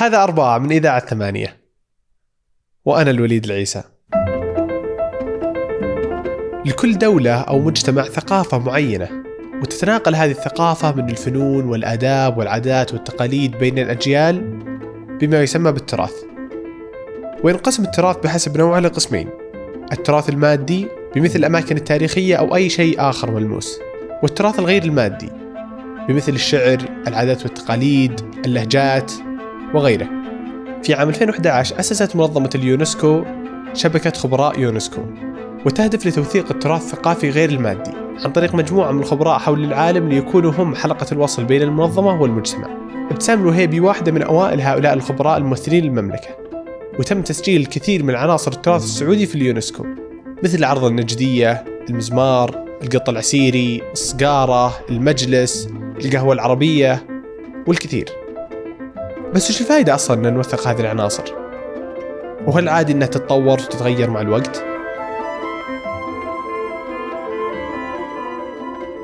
هذا أربعة من إذاعة ثمانية. وأنا الوليد العيسى. لكل دولة أو مجتمع ثقافة معينة وتتناقل هذه الثقافة من الفنون والآداب والعادات والتقاليد بين الأجيال بما يسمى بالتراث. وينقسم التراث بحسب نوعه لقسمين التراث المادي بمثل الأماكن التاريخية أو أي شيء آخر ملموس والتراث الغير المادي بمثل الشعر، العادات والتقاليد، اللهجات وغيره. في عام 2011 أسست منظمة اليونسكو شبكة خبراء يونسكو وتهدف لتوثيق التراث الثقافي غير المادي عن طريق مجموعة من الخبراء حول العالم ليكونوا هم حلقة الوصل بين المنظمة والمجتمع. ابتسام الوهيبي واحدة من أوائل هؤلاء الخبراء الممثلين للمملكة. وتم تسجيل الكثير من عناصر التراث السعودي في اليونسكو مثل العرضة النجدية، المزمار، القط العسيري، الصقارة، المجلس، القهوة العربية والكثير بس وش الفائدة أصلا أن نوثق هذه العناصر؟ وهل عادي أنها تتطور وتتغير مع الوقت؟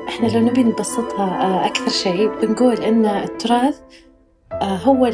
إحنا لو نبي نبسطها آه، أكثر شيء بنقول أن التراث آه، هو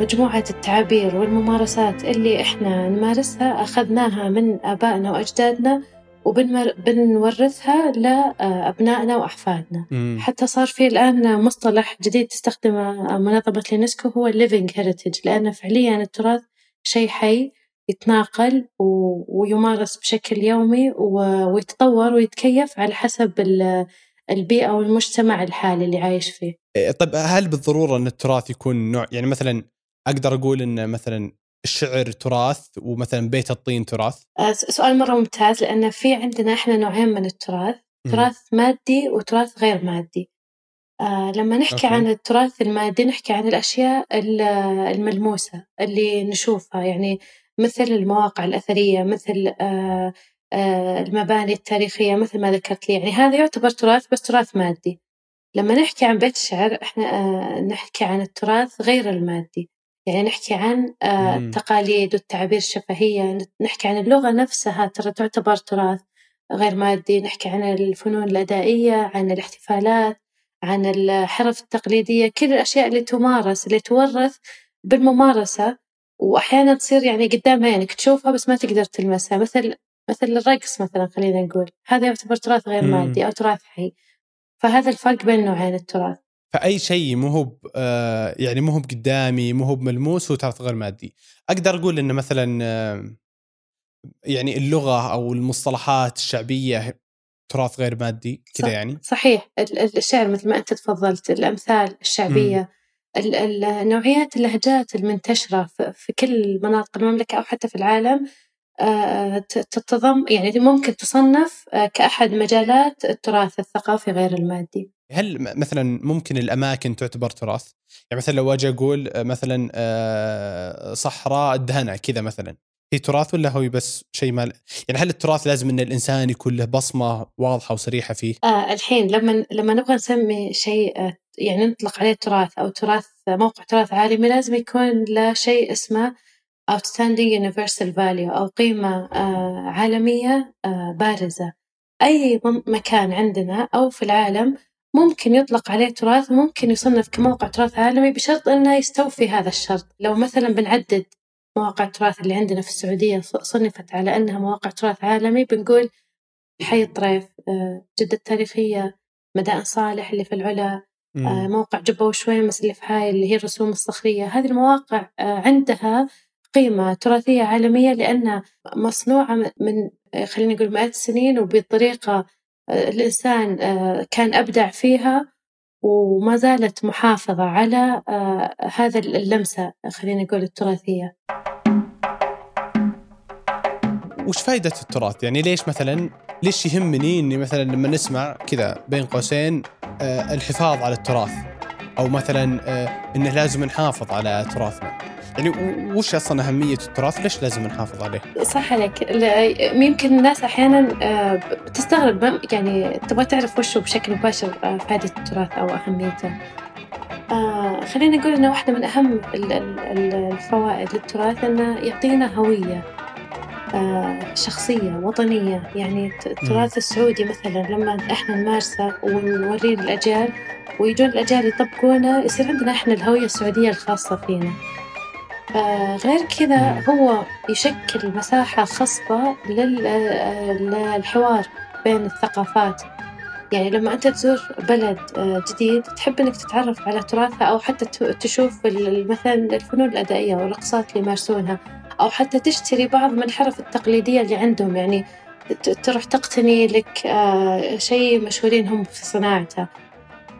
مجموعة التعابير والممارسات اللي إحنا نمارسها أخذناها من آبائنا وأجدادنا وبنورثها لأبنائنا وأحفادنا مم. حتى صار في الآن مصطلح جديد تستخدمه منظمة اليونسكو هو living heritage لأنه فعليا التراث شيء حي يتناقل و- ويمارس بشكل يومي و- ويتطور ويتكيف على حسب ال- البيئة والمجتمع الحالي اللي عايش فيه إيه، طيب هل بالضرورة أن التراث يكون نوع يعني مثلا أقدر أقول أن مثلا الشعر تراث ومثلا بيت الطين تراث؟ آه، سؤال مرة ممتاز لأن في عندنا إحنا نوعين من التراث. تراث مادي وتراث غير مادي آه لما نحكي أوكي. عن التراث المادي نحكي عن الأشياء ال- الملموسة اللي نشوفها يعني مثل المواقع الأثرية مثل آه آه المباني التاريخية مثل ما ذكرت لي يعني هذا يعتبر تراث بس تراث مادي لما نحكي عن بيت الشعر إحنا آه نحكي عن التراث غير المادي يعني نحكي عن آه. التقاليد والتعابير الشفهية نحكي عن اللغة نفسها ترى تعتبر تراث غير مادي نحكي عن الفنون الأدائية عن الاحتفالات عن الحرف التقليدية كل الأشياء اللي تمارس اللي تورث بالممارسة وأحيانا تصير يعني قدام عينك تشوفها بس ما تقدر تلمسها مثل مثل الرقص مثلا خلينا نقول هذا يعتبر تراث غير. مادي أو تراث حي فهذا الفرق بين نوعين التراث فأي شيء مو هو آه، يعني مو هو قدامي مو هو بملموس هو تراث غير مادي أقدر أقول أنه مثلا آه، يعني اللغة أو المصطلحات الشعبية تراث غير مادي كذا. يعني. صحيح. ال- ال- الشعر مثل ما أنت تفضلت الأمثال الشعبية ال- ال- نوعيات اللهجات المنتشرة في كل مناطق المملكة أو حتى في العالم آه، تتضم يعني ممكن تصنف كأحد مجالات التراث الثقافي غير المادي. هل مثلا ممكن الأماكن تعتبر تراث؟ يعني مثلا لو أجي أقول آه، مثلا آه، صحراء الدهنه كذا مثلا هي تراث ولا هو بس شيء ما يعني هل التراث لازم إن الإنسان يكون له بصمة واضحة وصريحة فيه؟ آه الحين لما لما نبغى نسمي شيء آه، يعني نطلق عليه تراث أو تراث موقع تراث عالمي لازم يكون له شيء اسمه outstanding universal value أو قيمة آه عالمية آه بارزة أي مم- مكان عندنا أو في العالم ممكن يطلق عليه تراث وممكن يصنف كموقع تراث عالمي بشرط أنه يستوفي هذا الشرط لو مثلا بنعدد مواقع التراث اللي عندنا في السعودية صنفت على أنها مواقع تراث عالمي بنقول حي الطريف آه، جدة التاريخية مدائن صالح اللي في العلا. آه، موقع جبة وشويمس اللي في هاي اللي هي الرسوم الصخرية هذه المواقع آه، عندها قيمة تراثية عالمية لأنها مصنوعة من- خلينا نقول مئات السنين وبطريقة الإنسان آه، كان أبدع فيها وما زالت محافظة على آه، هذا اللمسة خلينا نقول التراثية. وش فائده التراث؟ يعني ليش مثلا ليش يهمني إني مثلا لما نسمع كذا بين قوسين آه، الحفاظ على التراث؟ أو مثلا إنه لازم نحافظ على تراثنا. يعني وش أصلا أهمية التراث؟ ليش لازم نحافظ عليه؟ صح عليك. يمكن الناس أحيانا آه، بتستغرب. يعني تبغى تعرف وشو بشكل مباشر آه، فائدة التراث أو أهميته. آه، خلينا نقول إنه واحدة من أهم ال- ال- ال- الفوائد للتراث إنه يعطينا هوية آه، شخصية وطنية. يعني التراث السعودي مثلا لما إحنا نمارسه ونوريه للأجيال ويجون الأجيال يطبقونه يصير عندنا إحنا الهوية السعودية الخاصة فينا. آه، غير كذا هو يشكل مساحة خصبة للحوار بين الثقافات. يعني لما أنت تزور بلد آه، جديد تحب إنك تتعرف على تراثها أو حتى تشوف مثلا الفنون الأدائية والرقصات اللي يمارسونها أو حتى تشتري بعض من الحرف التقليدية اللي عندهم. يعني تروح تقتني لك آه، شيء مشهورين هم في صناعته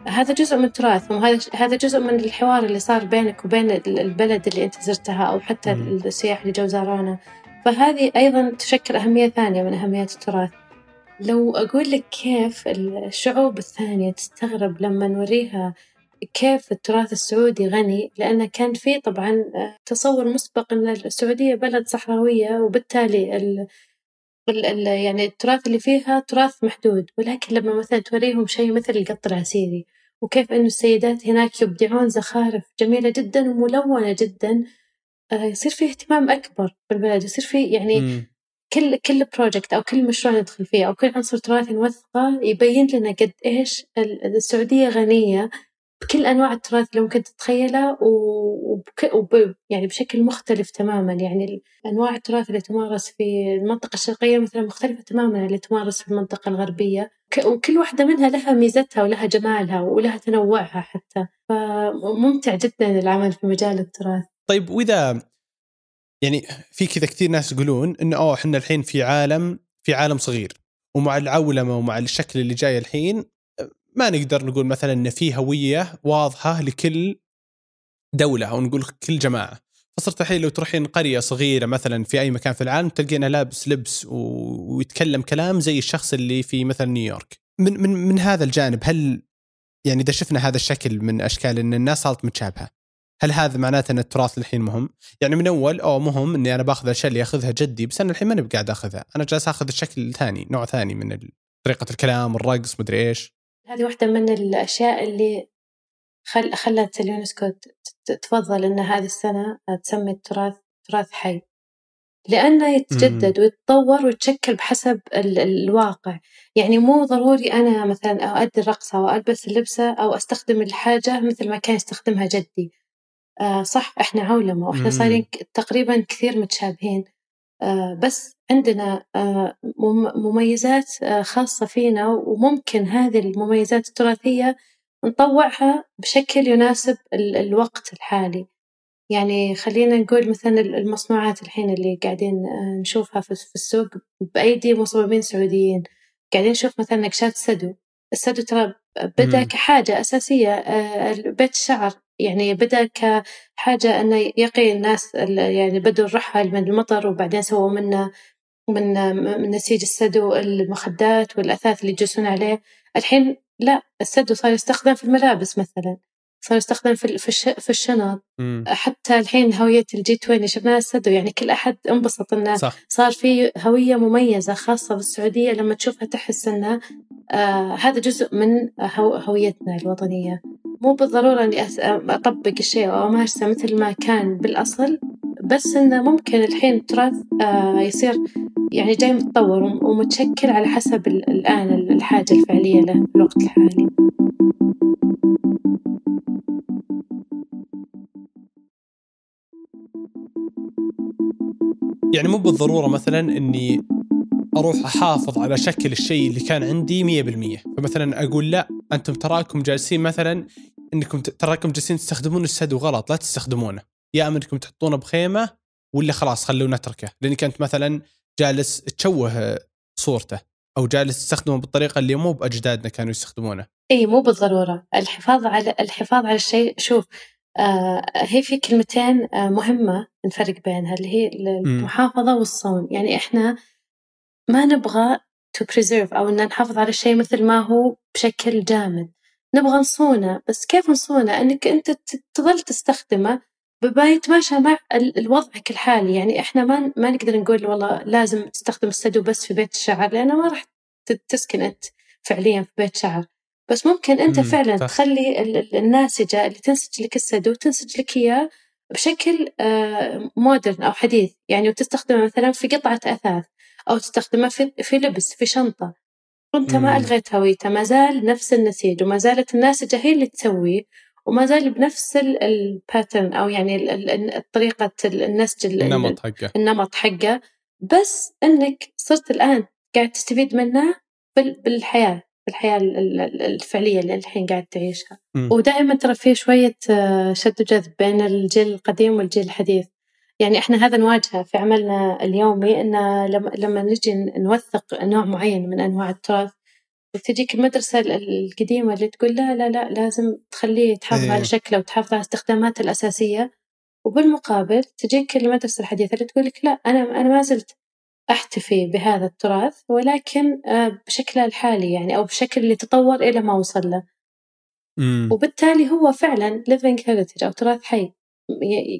هذا جزء من تراثهم هذا هذا جزء من الحوار اللي صار بينك وبين البلد اللي أنت زرتها أو حتى السياح اللي جو زارونا. فهذه أيضا تشكل أهمية ثانية من أهميات التراث. لو أقول لك كيف الشعوب الثانية تستغرب لما نوريها كيف التراث السعودي غني لأنه كان في طبعا تصور مسبق أن السعودية بلد صحراوية وبالتالي ال ال ال يعني التراث اللي فيها تراث محدود. ولكن لما مثلا توريهم شيء مثل القط العسيري وكيف أنه السيدات هناك يبدعون زخارف جميلة جدا وملونة جدا. آه، يصير في اهتمام أكبر بالبلد يصير في يعني م. كل كل بروجكت أو كل مشروع ندخل فيه أو كل عنصر تراثي نوثقه يبين لنا قد إيش السعودية غنية بكل أنواع التراث اللي ممكن تتخيلها وبك وب يعني بشكل مختلف تماما. يعني أنواع التراث اللي تمارس في المنطقة الشرقية مثلا مختلفة تماما اللي تمارس في المنطقة الغربية. وكل واحدة منها لها ميزتها ولها جمالها ولها تنوعها حتى. فممتع جدا العمل في مجال التراث. طيب وإذا يعني في كذا كثير ناس يقولون إنه أوه إحنا الحين في عالم في عالم صغير ومع العولمة ومع الشكل اللي جاي الحين ما نقدر نقول مثلا إن في هوية واضحة لكل دولة أو نقول كل جماعة. فصرت الحين لو تروحين قرية صغيرة مثلا في أي مكان في العالم تلقينا لابس لبس ويتكلم كلام زي الشخص اللي في مثلا نيويورك من من من هذا الجانب هل يعني إذا شفنا هذا الشكل من أشكال إن الناس صارت متشابهة هل هذا معناته إن التراث الحين مهم؟ يعني من أول أو مهم إني أنا باخذ الأشياء اللي ياخذها جدي بس أنا الحين ماني بقاعد أخذها، أنا جالس أخذ الشكل الثاني، نوع ثاني من طريقة الكلام، الرقص، مدري إيش. هذه واحدة من الأشياء اللي خل خلت اليونسكو تفضل إن هذه السنة تسمي التراث تراث حي. لأنه يتجدد ويتطور ويتشكل بحسب ال الواقع. يعني مو ضروري أنا مثلا أؤدي الرقصة أو ألبس اللبسة أو أستخدم الحاجة مثل ما كان يستخدمها جدي. آه صح إحنا عولمة وإحنا صايرين تقريبا كثير متشابهين. آه بس عندنا آه مميزات آه خاصة فينا وممكن هذه المميزات التراثية نطوعها بشكل يناسب الوقت الحالي. يعني خلينا نقول مثلا المصنوعات الحين اللي قاعدين آه، نشوفها في السوق بأيدي مصممين سعوديين. قاعدين نشوف مثلا نقشات سدو. السدو ترى بدأ كحاجة أساسية آه، بيت الشعر. يعني بدأ كحاجة أنه يقي الناس يعني بدوا الرحل من المطر وبعدين سووا منه من من نسيج السدو المخدات والأثاث اللي يجلسون عليه. الحين لا السدو صار يستخدم في الملابس مثلا. صار يستخدم في في الشنط حتى الحين هوية الجي 20 شفناها السدو يعني كل أحد انبسط إنه صح. صار في هوية مميزة خاصة بالسعودية لما تشوفها تحس إنه آه هذا جزء من هويتنا الوطنية مو بالضرورة إني أطبق الشيء أو أمارسه مثل ما كان بالأصل بس إنه ممكن الحين التراث آه يصير يعني جاي متطور ومتشكل على حسب الآن الحاجة الفعلية له في الوقت الحالي. يعني مو بالضرورة مثلا إني أروح أحافظ على شكل الشيء اللي كان عندي 100% فمثلا أقول لا أنتم تراكم جالسين مثلا إنكم تراكم جالسين تستخدمون السدو غلط لا تستخدمونه. يا اما انكم تحطونه بخيمة ولا خلاص خلوه نتركه. لأنك أنت مثلا جالس تشوه صورته أو جالس تستخدمه بالطريقة اللي مو بأجدادنا كانوا يستخدمونه. اي مو بالضرورة. الحفاظ على الحفاظ على الشيء شوف آه هي في كلمتين آه مهمة نفرق بينها اللي هي المحافظة والصون. يعني إحنا ما نبغى to preserve أو إن نحافظ على الشيء مثل ما هو بشكل جامد. نبغى نصونه. بس كيف نصونه؟ إنك أنت تظل تستخدمه بما يتماشى مع وضعك الحالي يعني إحنا ما ما نقدر نقول والله لازم تستخدم السدو بس في بيت الشعر لأنه ما راح تسكن أنت فعليا في بيت شعر. بس ممكن أنت فعلا صح. تخلي الناسجة اللي تنسج لك السدو تنسج لك إياه بشكل modern أو حديث. يعني وتستخدمه مثلا في قطعة أثاث أو تستخدمه في, في لبس في شنطة. وأنت ما ألغيت هويته. ما زال نفس النسيج وما زالت الناسجة هي اللي تسويه وما زال بنفس ال pattern أو يعني طريقة النسج النمط حقه. النمط حقه. بس إنك صرت الآن قاعد تستفيد منه بالحياة. بالحياة الفعلية اللي الحين قاعد تعيشها م. ودائما ترى في شوية آه، شد وجذب بين الجيل القديم والجيل الحديث يعني إحنا هذا نواجهه في عملنا اليومي إن لما نجي نوثق نوع معين من أنواع التراث تجيك المدرسة القديمة اللي تقول لا لا لا لازم تخليه تحافظ على إيه. شكله وتحافظ على استخداماته الأساسية وبالمقابل تجيك المدرسة الحديثة اللي تقول لك لا أنا أنا ما زلت أحتفي بهذا التراث ولكن آه، بشكله الحالي يعني أو بشكل اللي تطور إلى ما وصل له مم. وبالتالي هو فعلا living heritage أو تراث حي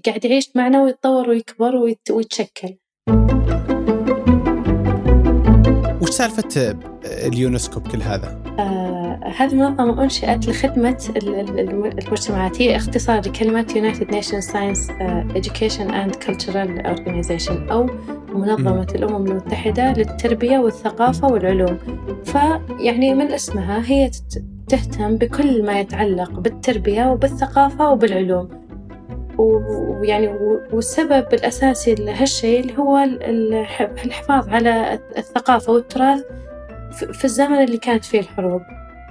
قاعد يعيش معنا ويتطور ويكبر ويتشكل وش سالفة اليونسكو بكل هذا؟ آه هذه المنظمة أنشئت لخدمة المجتمعات هي اختصار لكلمة United Nations Science Education and Cultural Organization أو منظمة الأمم المتحدة للتربية والثقافة والعلوم. فيعني من اسمها هي تهتم بكل ما يتعلق بالتربية وبالثقافة وبالعلوم. ويعني والسبب الأساسي لهالشيء اللي هو الحفاظ على الثقافة والتراث في الزمن اللي كانت فيه الحروب.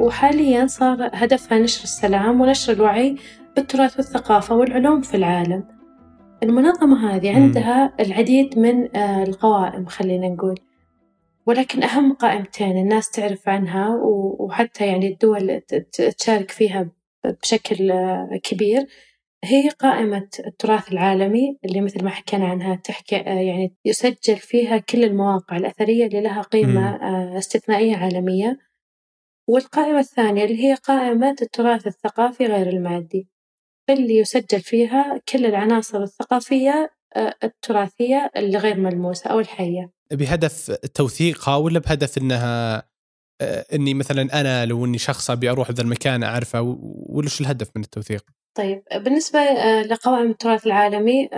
وحاليا صار هدفها نشر السلام ونشر الوعي بالتراث والثقافة والعلوم في العالم. المنظمة هذه عندها العديد من آه، القوائم خلينا نقول. ولكن أهم قائمتين الناس تعرف عنها وحتى يعني الدول تشارك فيها بشكل آه، كبير هي قائمة التراث العالمي اللي مثل ما حكينا عنها تحكي آه، يعني يسجل فيها كل المواقع الأثرية اللي لها قيمة. استثنائية عالمية. والقائمة الثانية اللي هي قائمة التراث الثقافي غير المادي. اللي يسجل فيها كل العناصر الثقافية آه، التراثية اللي غير ملموسة أو الحية. بهدف توثيقها ولا بهدف أنها آه، إني مثلا أنا لو إني شخص أبي أروح ذا المكان أعرفه وش الهدف من التوثيق؟ طيب بالنسبة آه، لقوائم التراث العالمي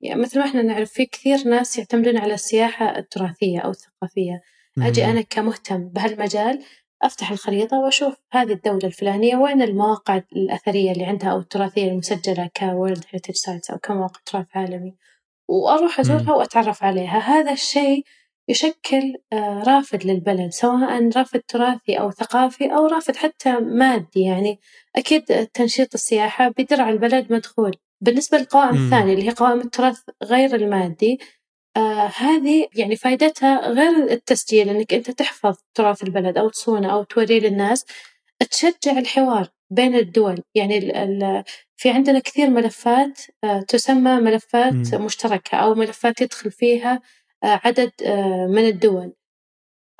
يعني مثل ما إحنا نعرف في كثير ناس يعتمدون على السياحة التراثية أو الثقافية. أجي أنا كمهتم بهالمجال أفتح الخريطة وأشوف هذه الدولة الفلانية وين المواقع الأثرية اللي عندها أو التراثية المسجلة ك World Heritage Sites أو كمواقع تراث عالمي؟ وأروح أزورها وأتعرف عليها. هذا الشيء يشكل آه، رافد للبلد سواء رافد تراثي أو ثقافي أو رافد حتى مادي. يعني أكيد تنشيط السياحة بيدر على البلد مدخول. بالنسبة للقوائم الثانية اللي هي قوائم التراث غير المادي آه هذه يعني فائدتها غير التسجيل إنك أنت تحفظ تراث البلد أو تصونه أو توريه للناس تشجع الحوار بين الدول يعني ال ال في عندنا كثير ملفات آه تسمى ملفات م. مشتركة أو ملفات يدخل فيها آه عدد آه من الدول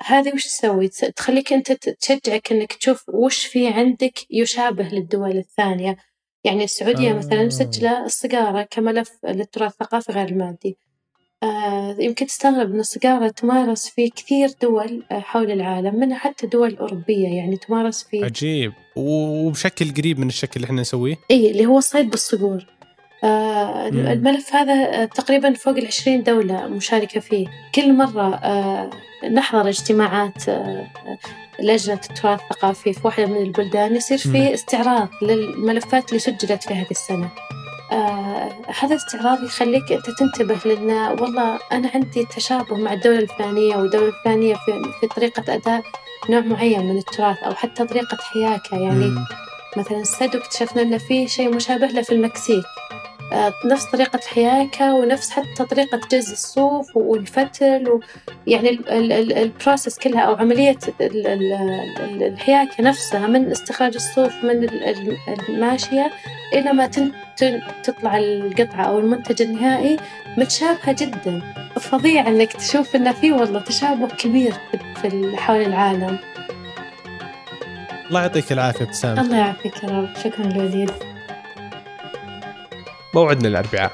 هذه وش تسوي؟ تخليك أنت تشجعك إنك تشوف وش في عندك يشابه للدول الثانية يعني السعودية آه. مثلا مسجلة الصقارة كملف للتراث الثقافي غير المادي يمكن تستغرب أن الصقارة تمارس في كثير دول آه، حول العالم منها حتى دول أوروبية يعني تمارس في عجيب. وبشكل قريب من الشكل اللي إحنا نسويه؟ إي اللي هو الصيد بالصقور. آه الملف هذا آه، تقريبا فوق العشرين دولة مشاركة فيه. كل مرة آه نحضر اجتماعات آه لجنة التراث الثقافي في واحدة من البلدان يصير في استعراض للملفات اللي سجلت في هذه السنة. آه هذا الاستعراض يخليك أنت تنتبه لأن والله أنا عندي تشابه مع الدولة الفلانية والدولة الفلانية في, في طريقة أداء نوع معين من التراث أو حتى طريقة حياكة يعني مم. مثلا السدو اكتشفنا أن في شيء مشابه له في المكسيك آه نفس طريقة الحياكة ونفس حتى طريقة جز الصوف والفتل ويعني ال process كلها أو عملية الحياكة نفسها من استخراج الصوف من الماشية إلى ما تطلع القطعة أو المنتج النهائي متشابهة جدا. فظيع إنك تشوف إنه في والله تشابه كبير في حول العالم. الله يعطيك العافية ابتسام الله يعافيك يا رب. شكرا الوليد موعدنا الأربعاء.